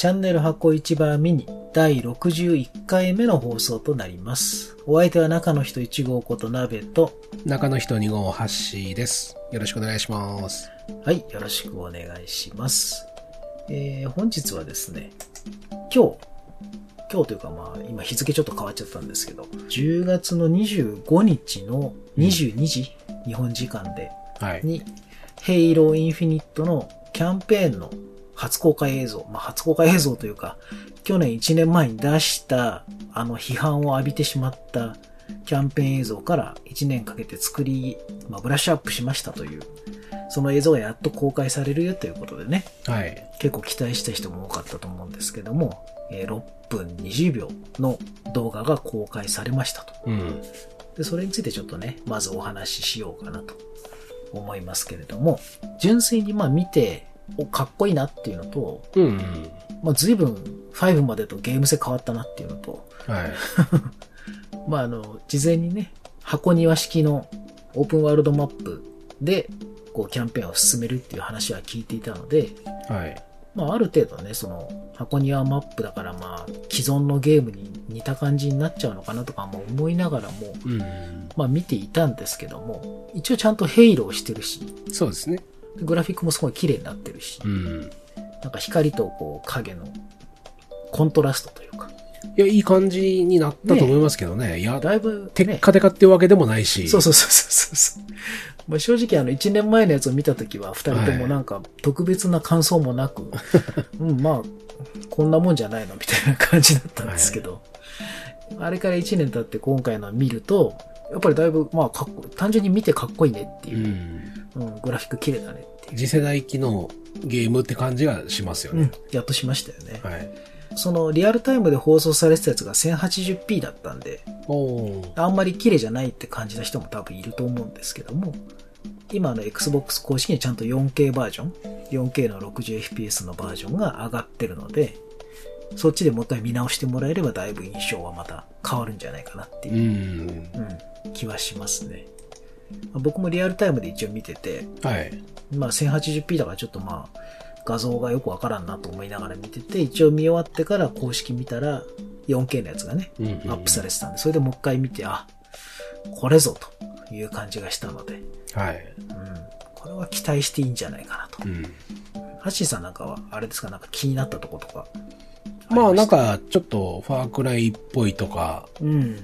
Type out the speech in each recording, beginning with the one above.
チャンネル箱市場ミニ第61回目の放送となります。お相手は中の人1号こと鍋と、中の人2号ハッシーです。よろしくお願いします。はい、よろしくお願いします。えー、本日はですね、今日、今日というかまあ、今日付ちょっと変わっちゃったんですけど、10月の25日の22時、日本時間で、はい。に、ヘイローインフィニットのキャンペーンの初公開映像、まあ初公開映像というか、去年1年前に出した、あの批判を浴びてしまったキャンペーン映像から1年かけて作り、まあブラッシュアップしましたという、その映像がやっと公開されるよということでね、はい。結構期待した人も多かったと思うんですけども、えー6分20秒の動画が公開されましたと。うん。で、それについてちょっとね、まずお話ししようかなと思いますけれども、純粋にまあ見て、お、かっこいいなっていうのと、うん、うん。まあ随分5までとゲーム性変わったなっていうのと、はい。まああの、事前にね、箱庭式のオープンワールドマップで、こうキャンペーンを進めるっていう話は聞いていたので、はい。まあある程度ね、その箱庭マップだからまあ既存のゲームに似た感じになっちゃうのかなとかも思いながらも、うん。まあ見ていたんですけども、一応ちゃんとヘイローしてるし、そうですね。グラフィックもすごい綺麗になってるしう、ん。なんか光とこう影のコントラストというか、いや、いい感じになったと思いますけどね。いや、だいぶね、テッカテカっていうわけでもないし。そうそうそうそうそう。まあ正直あの1年前のやつを見たときは二人ともなんか特別な感想もなく、うん、まあ、こんなもんじゃないのみたいな感じだったんですけど、あれから1年経って今回のを見ると、やっぱりだいぶ、まあかっこ、単純に見てかっこいいねってういう、ん。うん、グラフィック綺麗だねっていう。次世代機のゲームって感じがしますよねうん。、やっとしましたよね。はい。そのリアルタイムで放送されてたやつが 1080p だったんで。あんまり綺麗じゃないって感じた人も多分いると思うんですけども、今の Xbox 公式にちゃんと 4K バージョン、4K の 60fps のバージョンが上がってるので、そっちでもう一回見直してもらえればだいぶ印象はまた変わるんじゃないかなってういう、ん。うん、気はしますね。まあ僕もリアルタイムで一応見てて、はい。まあ 1080p だからちょっとまあ画像がよくわからんなと思いながら見てて、一応見終わってから公式見たら 4K のやつがね、うん。アップされてたんで、それでもう一回見て、あ、これぞという感じがしたので、はい。うん、これは期待していいんじゃないかなと。うん。ハッシーさんなんかは、あれですか、なんか気になったとことか？まあなんか、か、ちょっと、ファークライっぽいとか、うん。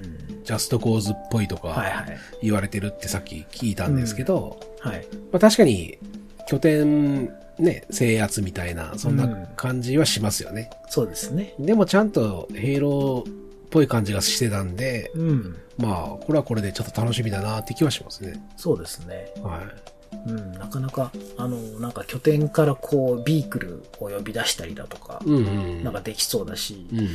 ジャストコーズっぽいとか。言われてるってさっき聞いたんですけど、はい。まあ確かに、拠点、ね、制圧みたいな、そんうんな感じはしますよね。そうですね。でもちゃんと、ヘイローっぽい感じがしてたんで、うん。まあ、これはこれでちょっと楽しみだなって気はしますね。そうですね。はうん。なかなか、あの、なんか拠点からこう、ビークルを呼び出したりだとかい。、うんうん。なんかできそうだし、うん。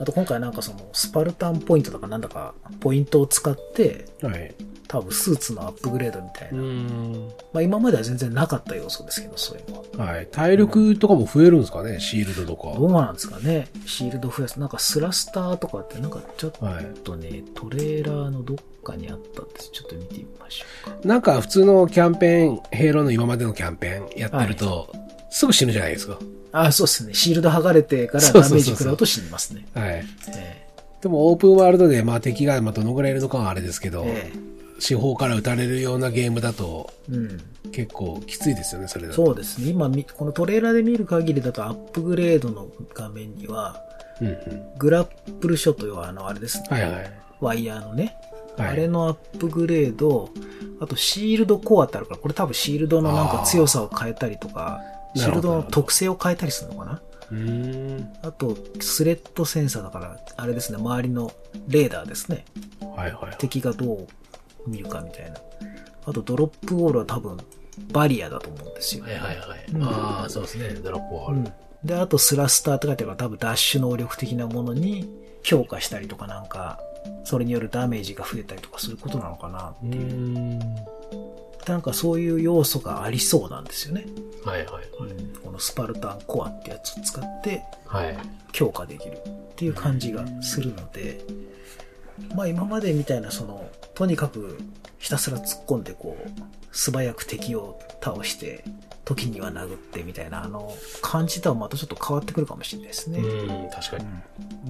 あと今回なんかその、スパルタンポイントとかなんだか、ポイントを使って、はい。多分スーツのアップグレードみたいうな。ん。まあ今までは全然なかった要素ですけど、そういうのは。はい。体力とかも増えるんですかね、シールドとか。どうなんですかね？シールド増やす。なんかスラスターとかってなんかちょっはい。とね、トレーラーのどっかにあったんです。ちょっと見てみましょうか。なんか普通のキャンペーン、ヘイローの今までのキャンペーンやってると、すぐ死ぬじゃないですか。あ、そうですね。シールド剥がれてからダそうそうそうそうメージ食らうと死にますね。はい。えでもオープンワールドで、まあ敵がまあどのぐらいいるのかはあれですけど、ええ四方から撃たれるようなゲームだとえうん。結構きついですよね、それだと。そうですね。今み、このトレーラーで見る限りだとアップグレードの画面には、うんうん。グラップルショット要はあの、あれですね。はいはい。ワイヤーのね。はいあれのアップグレード、あとシールドコアってあるから、これ多分シールドのなんか強さを変えたりとか、ーシールドの特性を変えたりするのかな。あと、スレッドセンサーだから、あれですね、周りのレーダーですね。はいはい。敵がどう見るかみたいな。あと、ドロップウォールは多分、バリアだと思うんですよ。はいはいはい。うんああ、そうですね。ドロップはある。うん。で、あと、スラスターって書いてあるから、多分ダッシュ能力的なものに強化したりとかなんか、それによるダメージが増えたりとかすることなのかな。うーん。なんかそういう要素がありそうなんですよね。はいはい。うん、このスパルタンコアってやつを使ってはい。強化できるっていう感じがするので、まあ今までみたいなその、とにかくひたすら突っ込んでこう、素早く敵を倒して、時には殴ってみたいな、あの、感じとはまたちょっと変わってくるかもしれないですね。うん、確かに。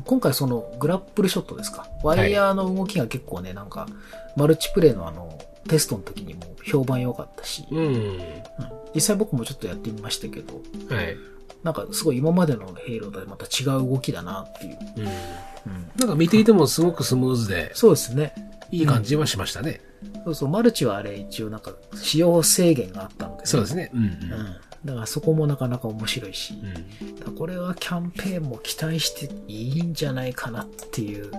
今回そのグラップルショットですか？ワイヤーの動きが結構ね、なんか、マルチプレイのあの、テストの時にも評判良かったし、うん。うん実際僕もちょっとやってみましたけど、はい。なんかすごい今までのヘイローとはまた違う動きだなっていう。うん。うん、なんか見ていてもすごくスムーズで、そうですね。いい感じはしましたね。そうそう、マルチはあれ一応なんか使用制限があったので、そうですね。うん。うん。だからそこもなかなか面白いし、うん。これはキャンペーンも期待していいんじゃないかなっていう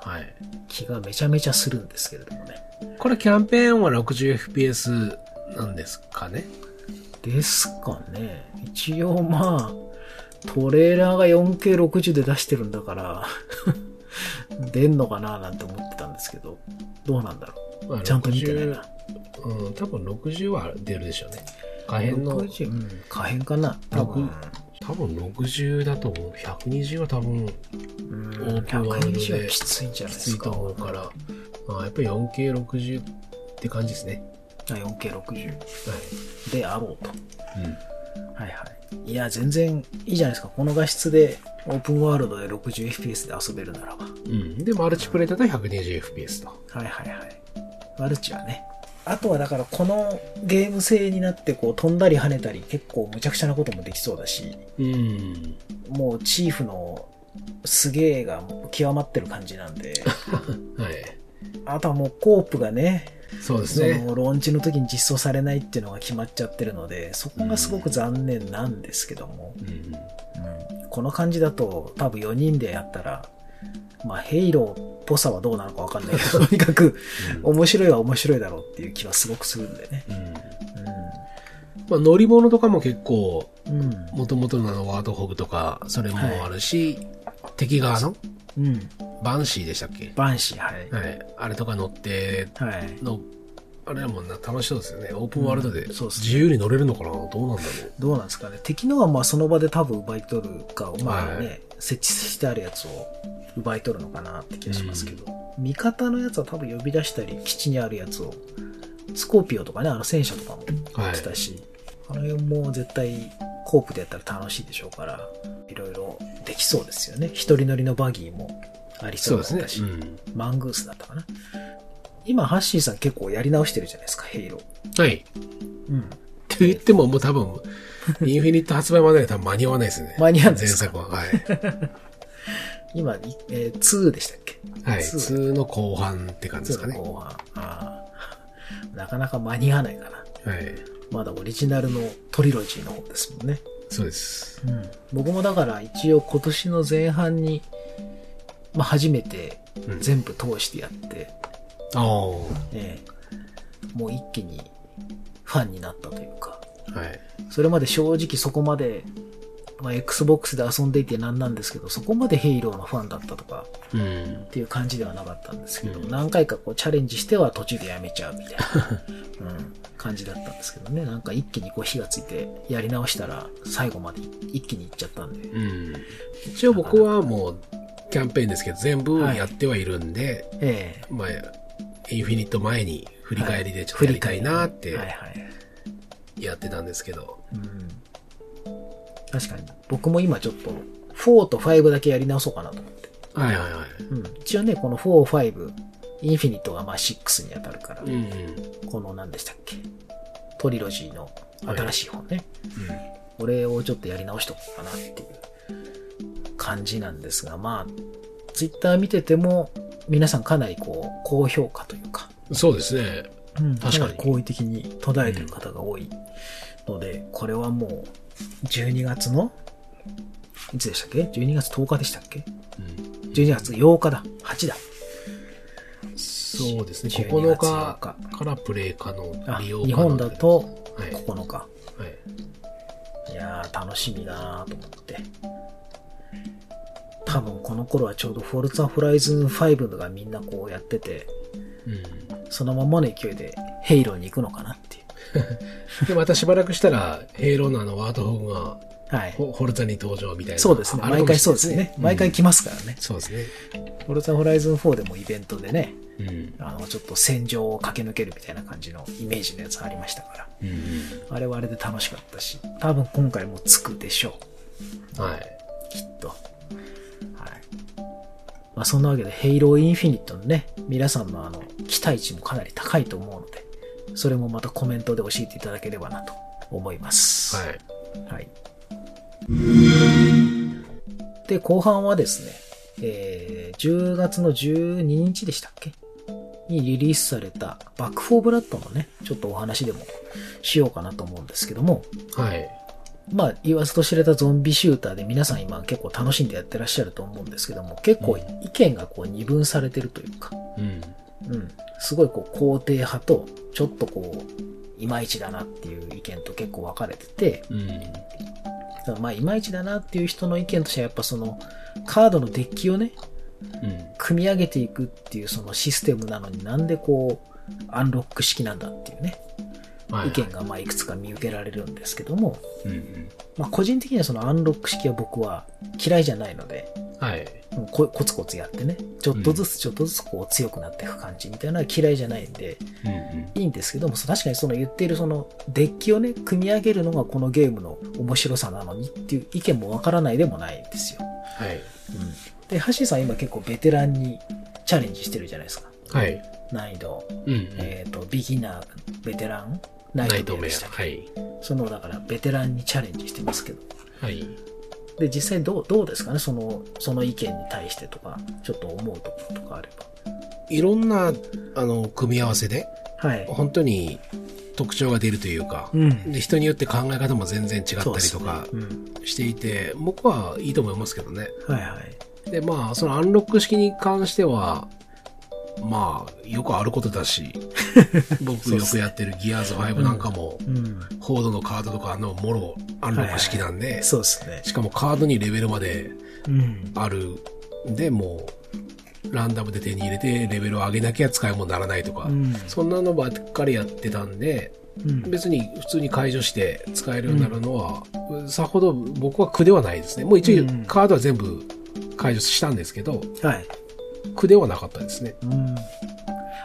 はい。気がめちゃめちゃするんですけれどもね。これキャンペーンは 60fps なんですかねですかね。一応まあ、トレーラーが 4K60 で出してるんだから、出んのかななんて思ってたんですけど、どうなんだろまあう。ちゃんと見てないな。60うん、多分60は出るでしょうね。可変の、60、うん、可変かな。多分。多分60だと思う。120は多分うん、オープンワールド120はできついんじゃないきついですか。と思うから、まあ、やっぱり 4K60 って感じですね。あ 4K60 はい。であろうと。うん。はいはい。いや、全然いいじゃないですか。この画質でオープンワールドで 60fps で遊べるならば。うん。で、マルチプレイだと 120fps と。はいはいはい。マルチはね。あとはだからこのゲーム性になってこう飛んだり跳ねたり結構むちゃくちゃなこともできそうだし、うん。もうチーフのすげえが極まってる感じなんで、はい。あとはもうコープがね、そそうですね。のローンチの時に実装されないっていうのが決まっちゃってるので、そこがすごく残念なんですけども、うん。うんこの感じだと多分4人でやったら、まあヘイローっぽさはどうなのかわかんないけど、とにかく面白いは面白いだろうっていう気はすごくするんでね。うん。まあ、乗り物とかも結構、うん。うん。元々のワードホグとか、それもあるし、敵側のうん。バンシーでしたっけ？バンシー、はい。はい。あれとか乗ってはい。の、あれはもうな楽しそうですよね。オープンワールドで自由に乗れるのかな？どうなんだろう。どうなんですかね。敵のはまあその場で多分奪い取るか、まあね、はい設置してあるやつを奪い取るのかなって気がしますけど、味方のやつは多分呼び出したり、基地にあるやつを、スコーピオとかね、あの戦車とかもはい来てたし、あの辺も絶対コープでやったら楽しいでしょうから、いろいろできそうですよね。一人乗りのバギーもありそそううですね。だったし、うん。マングースだったかな。今、ハッシーさん結構やり直してるじゃないですか、ヘイロー。はい。うん。って言ってももう多分、インフィニット発売までには多分間に合わないですね。間に合わないで前すか？作は。はい。今、いえー2でしたっけ？はい。2 2の後半って感じですかね。後半。ああ なかなか間に合わないかな。はい。まだオリジナルのトリロジーの方ですもんね。そうです。うん。僕もだから一応今年の前半に、まあ初めてうん全部通してやって、ああ。はええもう一気にファンになったというか、い。それまで正直そこまで、まあ、Xbox で遊んでいてなんなんですけど、そこまでヘイローのファンだったとかうんっ。ていう感じではなかったんですけど、うん何回かこうチャレンジしては途中でやめちゃうみたいな、うん、感じだったんですけどね。なんか一気にこう火がついてやり直したら最後まで一気にいっちゃったんで。うん。一応僕はもう、キャンペーンですけど、全部やってはいるんで、ええまあ、インフィニット前に振り返りでちょっとやりたいなってはいはい。やってたんですけど、うん。確かに。僕も今ちょっと4と5だけやり直そうかなと思って。はいはいはい。うん。一応ね、この4、5、インフィニットがまあ6に当たるから、うんうん。この何でしたっけ？トリロジーの新しい本ね。うこれをちょっとやり直しとこうかなっていう感じなんですが、まあ、ツイッター見てても、皆さんかなりこう、高評価というか、ん。そうですね。うん、確かに好意的に途絶えてる方が多いので、これはもう、12月の、いつでしたっけ ?12 月10日でしたっけ？うん。?12 月8日だ。8だ。そうですね。12 9月日8からプレイ可能あ、利用日本だとはい。9日。はい。いやー、楽しみだなと思って。多分この頃はちょうどフォルツァホライズン5がみんなこうやってて、うん。そのままの勢いでヘイローに行くのかなっていう。で、またしばらくしたら、ヘイローのあのワードホグがはい。ホホルザに登場みたいな。そうですね。毎回そうですね。毎回来ますからね。そうですね。フォルザホライズン4でもイベントでね、うん。あの、ちょっと戦場を駆け抜けるみたいな感じのイメージのやつありましたから。うんうん。あれはあれで楽しかったし、多分今回もつくでしょはい。う。きっと。はい。まあそんなわけで、ヘイローインフィニットのね、皆さんのあの、期待値もかなり高いと思うので、それもまたコメントで教えていただければなと思います。はい。はい。で、後半はですね、えー、10月の12日でしたっけ？にリリースされたバックフォーブラッドのね、ちょっとお話でもしようかなと思うんですけども、はい。まあ、言わずと知れたゾンビシューターで皆さん今結構楽しんでやってらっしゃると思うんですけども、結構意見がこう二分されてるというか、うん。うん、すごいこう肯定派と、ちょっとこう、いまいちだなっていう意見と結構分かれてて、うん。まあ、いまいちだなっていう人の意見としては、やっぱその、カードのデッキをね、うん。組み上げていくっていうそのシステムなのになんでこう、アンロック式なんだっていうね、はい。意見がまあいくつか見受けられるんですけども、うんうん。まあ個人的にはそのアンロック式は僕は嫌いじゃないので、はい。うんこコツコツやってね、ちょっとずつちょっとずつこう強くなっていく感じみたいなのは嫌いじゃないんで、うんうん。いいんですけども、確かにその言っているそのデッキをね、組み上げるのがこのゲームの面白さなのにっていう意見もわからないでもないんですよ。はい。うん。で、ハッシーさん今結構ベテランにチャレンジしてるじゃないですか。はい。難易度。うんうん。えっ、と、ビギナー、ベテランナイトメア。でしたはい。その、だからベテランにチャレンジしてますけど。はい。で、実際どう、どうですかね？その、その意見に対してとか、ちょっと思うところとかあれいろんな、あの、組み合わせで、ば。はい。本当に特徴が出るというか、うん。で人によって考え方も全然違ったりとかうん。していて、僕はいいと思いますけどね。はいはい。で、まあ、そのアンロック式に関しては、まあ、よくあることだし、僕よくやってるギアーズ5なんかも、うん。コードのカードとかあのもろアンロック式なんで、そうですね。しかもカードにレベルまでうん。あるんで、もう、ランダムで手に入れてレベルを上げなきゃ使い物にならないとか、うん。そんなのばっかりやってたんで、うん。別に普通に解除して使えるようになるのは、さほど僕は苦ではないですね。もう一応うんカードは全部解除したんですけど、はい。苦ではなかったですね。うん。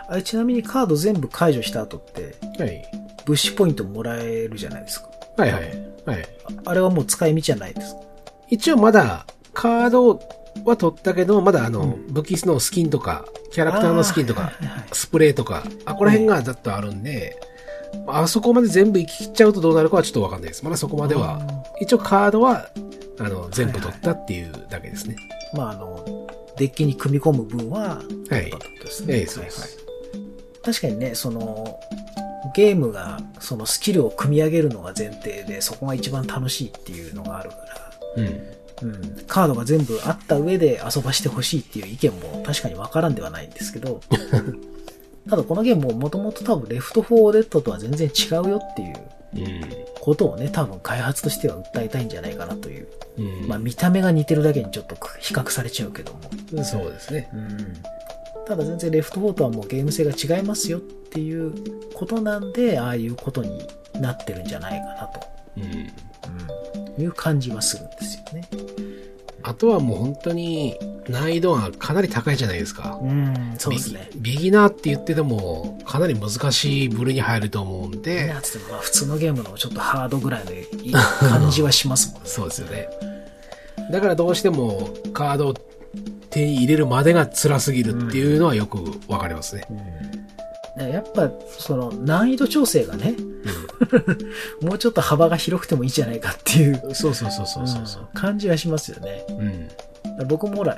あれ、ちなみにカード全部解除した後って、はい。物資ポイントもらえるじゃないですか。はいはい。はい。ああれはもう使い道じゃないですか？一応まだカードは取ったけど、まだあの、うん武器のスキンとか、キャラクターのスキンとか、スプレーとか、あ、こら辺がざっとあるんで、あそこまで全部行き切っちゃうとどうなるかはちょっとわかんないです。まだそこまでは。一応カードは、あの、全部取ったっていうだけですね。まあ、あの、デッキに組み込む分は、はいですね。ええ、そうです。はいはい確かにね、その、ゲームが、そのスキルを組み上げるのが前提で、そこが一番楽しいっていうのがあるから、うん。うん、カードが全部あった上で遊ばしてほしいっていう意見も確かにわからんではないんですけど、ただこのゲームももともと多分レフト4デッドとは全然違うよっていううん。ことをね、多分開発としては訴えたいんじゃないかなという。うん。まあ見た目が似てるだけにちょっと比較されちゃうけども。そうですね。うん。ただ全然レフト4とはもうゲーム性が違いますよっていうことなんで、ああいうことになってるんじゃないかなと。うん。うん。いう感じはするんですよね。あとはもう本当に難易度がかなり高いじゃないですか。うん、そうですね。ビギビギナーって言ってても、かなり難しい部類に入ると思うんいでや、つってもまあ普通のゲームのちょっとハードぐらいのいい感じはしますもんね。そうですよね。だからどうしてもカードを手に入れるまでが辛すぎるっていうのはよくわかりますね。うん、やっぱ、その難易度調整がね、もうちょっと幅が広くてもいいじゃないかっていううん。そうそうそうそうそうそう。うん感じはしますよね。うん。僕もほら、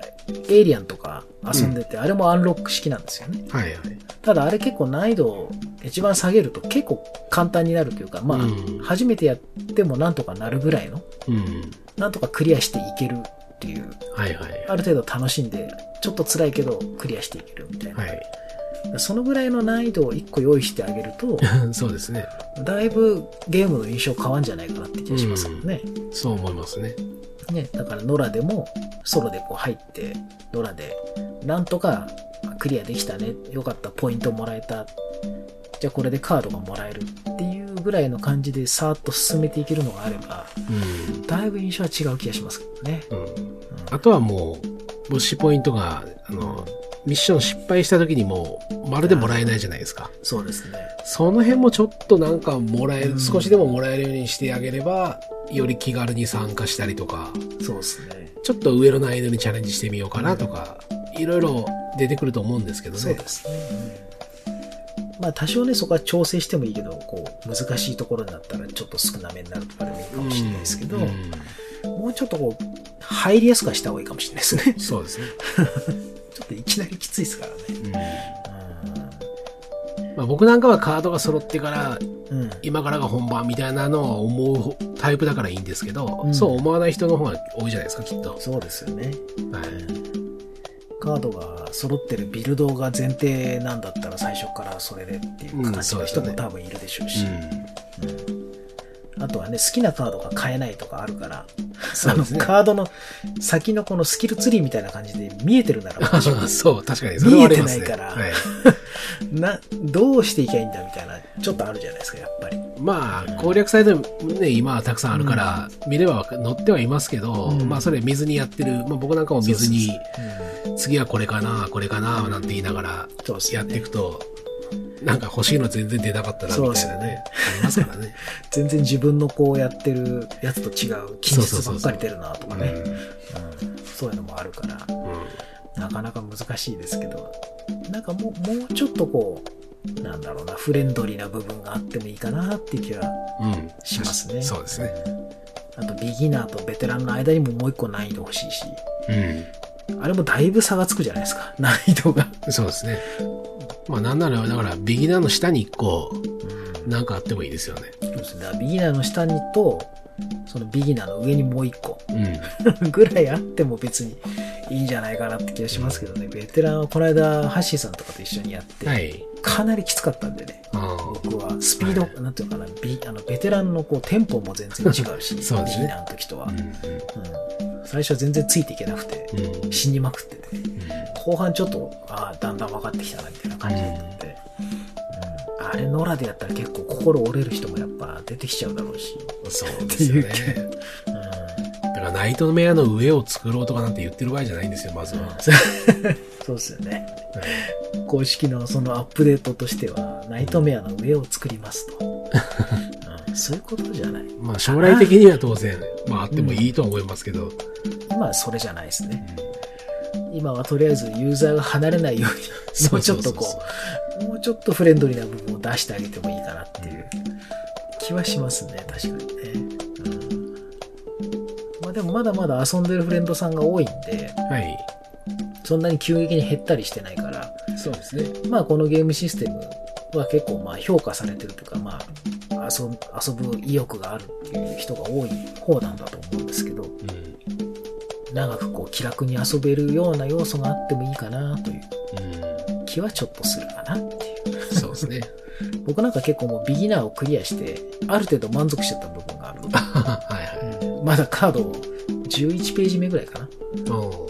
エイリアンとか遊んでて、あれもアンロック式なんですよね。はいはい。ただあれ結構難易度を一番下げると結構簡単になるというか、まあ、うん初めてやってもなんとかなるぐらいの、うん。なんとかクリアしていけるっていう、はいはい。ある程度楽しんで、ちょっと辛いけどクリアしていけるみたいな。はい。そのぐらいの難易度を1個用意してあげると、そうですね。だいぶゲームの印象変わんじゃないかなって気がしますもんね。そう思いますね。ね、だからノラでもソロでこう入って、ノラでなんとかクリアできたね、よかった、ポイントもらえた、じゃあこれでカードがもらえるっていうぐぐらいの感じでさーっと進めていけるのがあれば、うん。だいぶ印象は違う気がしますけどね。うん。あとはもう、物資ポイントが、あの、ミッション失敗した時にもう、まるでもらえないじゃないですか。そうですね。その辺もちょっとなんかもらえる、うん少しでももらえるようにしてあげれば、より気軽に参加したりとか、そうですね。ちょっと上の難易度にチャレンジしてみようかなとか、いろいろ出てくると思うんですけどね。そうですね。まあ多少ね、そこは調整してもいいけど、こう、難しいところになったらちょっと少なめになるとかでもいいかもしれないですけど、うんもうちょっとこう、入りやすくはした方がいいかもしれないですね。そうですね。ちょっといきなりきついですからね。まあ、僕なんかはカードが揃ってから、うん。うん。今からが本番みたいなのを思うタイプだからいいんですけど、うんそう思わない人の方が多いじゃないですか、きっと。そうですよね。はい。カードが揃ってるビルドが前提なんだったら最初からそれでっていう感じの人も多分いるでしょうし、うんあとはね、好きなカードが買えないとかあるから、そうですねあのカードの先のこのスキルツリーみたいな感じで見えてるなら私。そう、確かに。それはありますね。見えてないからはい。な、どうしていけばいいんだみたいな、ちょっとあるじゃないですか、やっぱり。まあ、攻略サイトね、今はたくさんあるから、見れば載ってはいますけど、うんまあ、それ見ずにやってる、まあ、僕なんかも見ずに、うん次はこれかな、これかな、なんて言いながら、そうですよねやっていくと、なんか欲しいの全然出なかったな、みたいなね。ありますからね。全然自分のこうやってるやつと違う近日ばっかり出るなとかね。うんそういうのもあるから、うんなかなか難しいですけど、なんかもう、もうちょっとこう、なんだろうな、フレンドリーな部分があってもいいかなっていう気はうん。うん。しますね。そうですね。あと、ビギナーとベテランの間にももう一個難易度欲しいし、うん。あれもだいぶ差がつくじゃないですか、難易度が。そうですね。まあなんなら、だから、ビギナーの下に一個、うんなんかあってもいいですよね。そうですね。だからビギナーの下にと、そのビギナーの上にもう一個うん。ぐらいあっても別にいいんじゃないかなって気がしますけどね。ベテランはこの間、ハッシーさんとかと一緒にやって、はい。かなりきつかったんでね。あ僕はスピード、はなんていうのかな、ビあのベテランのこうテンポも全然違うし、そうですねビギナーの時とは、あ。うん。うん最初は全然ついていけなくて。死にまくってて、後半ちょっと、ああ、だんだん分かってきたなみたいな感じだったんで、うんあれ野良でやったら結構心折れる人もやっぱ出てきちゃうだろうし、そうですよっていうね。だから、ナイトメアの上を作ろうとかなんて言ってる場合じゃないんですよ、まずは。そうですよね。公式のそのアップデートとしては、ナイトメアの上を作りますと。うんそういうことじゃない。まあ、将来的には当然、まあ、あってもいいとは思いますけど。今はそれじゃないですね。今はとりあえずユーザーが離れないように、もうちょっとこう、もうちょっとフレンドリーな部分を出してあげてもいいかなっていう気はしますね、確かにね。うん、まあでもまだまだ遊んでるフレンドさんが多いんで、はい。そんなに急激に減ったりしてないから、そうですね。まあこのゲームシステムは結構まあ評価されてるというか、まあ遊ぶ遊ぶ意欲があるっていう人が多い方なんだと思うんですけど、うん。長くこう気楽に遊べるような要素があってもいいかなというう気はちょっとするかなっていう。ん。そうですね。僕なんか結構もうビギナーをクリアして、ある程度満足しちゃった部分があるので はいはい。うんまだカード11ページ目ぐらいかな。お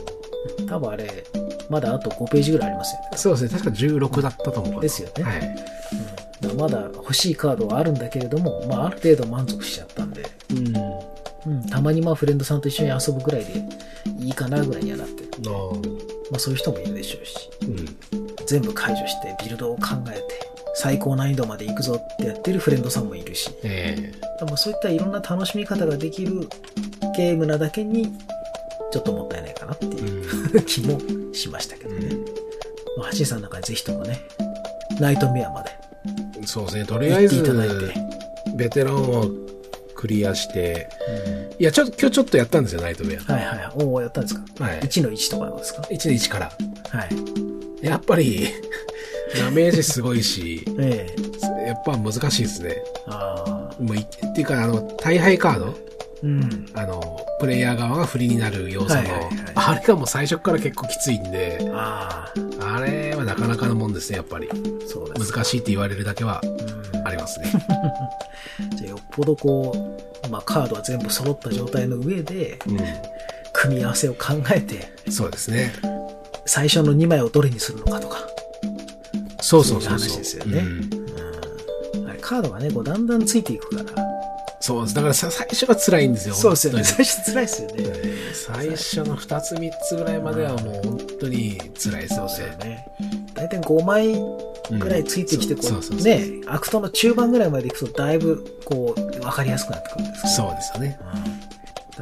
多分あれ、まだあと5ページぐらいありますよね。そうですね。確か16だったと思う。ですよねはい。まだ欲しいカードはあるんだけれども、まあある程度満足しちゃったんで、うん。うん、たまにまあフレンドさんと一緒に遊ぶぐらいでいいかなぐらいにはなってる。あまあそういう人もいるでしょうし、うん。全部解除してビルドを考えて、最高難易度まで行くぞってやってるフレンドさんもいるし、えまあそういったいろんな楽しみ方ができるゲームなだけに、ちょっともったいないかなってえいう 気もしましたけどね。まあ、橋井さんなんかぜひともね、ナイトメアまでうん。そうですね。とりあえずベテランをクリアして、いや、ちょっと、今日ちょっとやったんですよ、ナイトメア。はいはいはい。おお、やったんですか？はい。1の1とかですか？1の1から。はい。やっぱり、ダメージすごいし、ええやっぱ難しいですね。ああ。もうい、っていうか、あの、大敗カードうん。あの、プレイヤー側が不利になる要素の、はいはいはいあれがもう最初から結構きついんで、ああれはなかなかのもんですね、やっぱり。あ、そうです。難しいって言われるだけはうんありますね。じゃあよっぽどこう、まあカードは全部揃った状態の上で、う組み合わせを考えて、ん。そうですね。最初の2枚をどれにするのかとか。そうそうそうそう。そういう話ですよねうんうんはいカードがね、こうだんだんついていくから。そうです。だからさ最初が辛いんですよ。そうですよね。本最初辛いですよね。最初の2つ3つぐらいまではもう本当に辛いですよそうですよね。ね。大体5枚ぐらいついてきて、こう、ね、アクトの中盤ぐらいまでいくと、だいぶ、こう、わかりやすくなってくるんですそうですよね。うん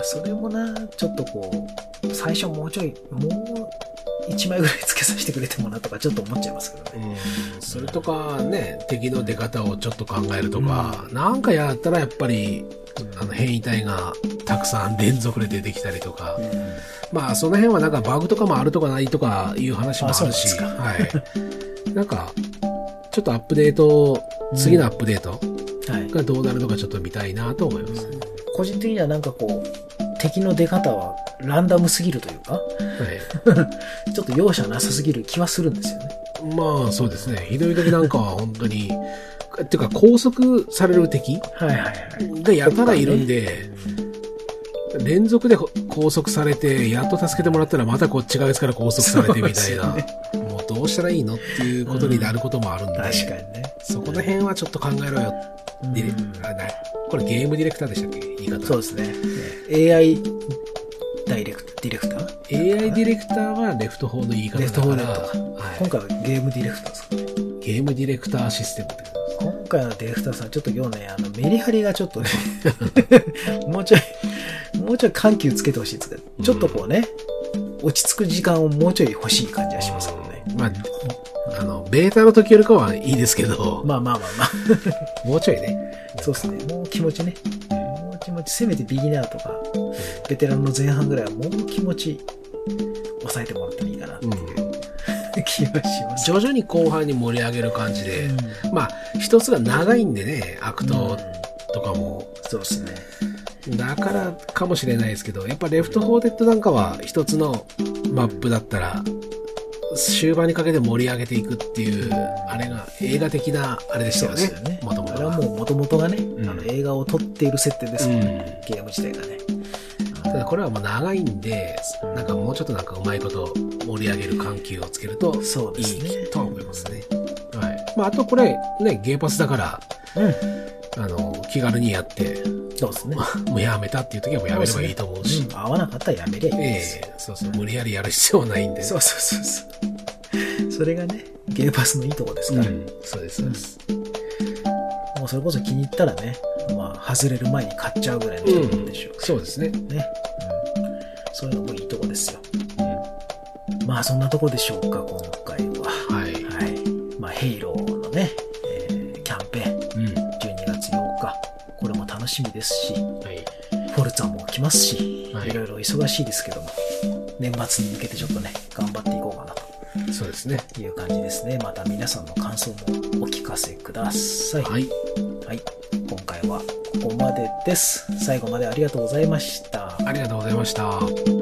それもな、ちょっとこう、最初もうちょい、もう1枚ぐらいつけさせてくれてもなとか、ちょっと思っちゃいますけどね。うんそれとかね、敵の出方をちょっと考えるとか、なんかやったらやっぱり、あの変異体がたくさん連続で出てきたりとか、まあその辺はなんかバグとかもあるとかないとかいう話もあるし、はい。なんか、ちょっとアップデート、次のアップデートはい。がどうなるのかちょっと見たいなと思いますね。個人的にはなんかこう、敵の出方はランダムすぎるというか、はい。ちょっと容赦なさすぎる気はするんですよね。まあそうですね。ひどい時なんかは本当に、っていうか拘束される敵。がやたらいるんで、連続で拘束されて、やっと助けてもらったらまたこっち側から拘束されてみたいな、そうもうどうしたらいいのっていうことになることもあるんで、確かにね。そこの辺はちょっと考えろよ。ディレうんこれゲームディレクターでしたっけ？言い方。そうですね。ね AI ダイレクト、ディレクター？AI ディレクターはレフト方の言い方だレフトから、レットか。はい今回はゲームディレクターですか？ね。ゲームディレクターシステムって今回のディレクターさん、ちょっと今日ね、あの、メリハリがちょっとね、もうちょい、もうちょい緩急つけてほしいですけど、ちょっとこうね、落ち着く時間をもうちょい欲しい感じはしますけどね。まあ、あの、ベータの時よりかはいいですけど、まあまあまあまあ。もうちょいね。そうですね。もう気持ちね。もう気持ち、せめてビギナーとか、ベテランの前半ぐらいはもう気持ち、抑えてもらったらいいかな、うん。気がします。徐々に後半に盛り上げる感じで、うんまあ、一つが長いんでね、アクトとかも。そうですね。だからかもしれないですけど、やっぱ Left 4 Dead なんかは一つのマップだったら、終盤にかけて盛り上げていくっていう、あれが映画的なあれでしたよね。もともとは。あれはもう元々がね、んあの映画を撮っている設定ですもんね、ゲーム自体がね。ただこれはもう長いんで、なんかもうちょっとなんかうまいこと盛り上げる緩急をつけるといいとは思いますね。はい。まああとこれね、ゲーパスだから、うん。あの、気軽にやって、そうですね。もうやめたっていう時はもうやめればいいと思うし、うん合わなかったらやめりゃいいんですよ。ええそうそう、無理やりやる必要はないんで。そうそうそうそう。それがね、ゲーパスのいいとこですから、うん、そうです、そうです。もうそれこそ気に入ったらね、まあ、外れる前に買っちゃうぐらいの人なんでしょうそうですね。ね。うん。そういうのもいいとこですよ。まあ、そんなとこでしょうか、今回は。はい。はい。まあ、ヘイローのね、えーキャンペーン、うん。12月8日。これも楽しみですし、はい。フォルツァも来ますし、はいいろいろ忙しいですけども、年末に向けてちょっとね、頑張っていこうかなそうですね。という感じですね。また皆さんの感想もお聞かせください。はい。はい。今回はここまでです。最後までありがとうございました。ありがとうございました。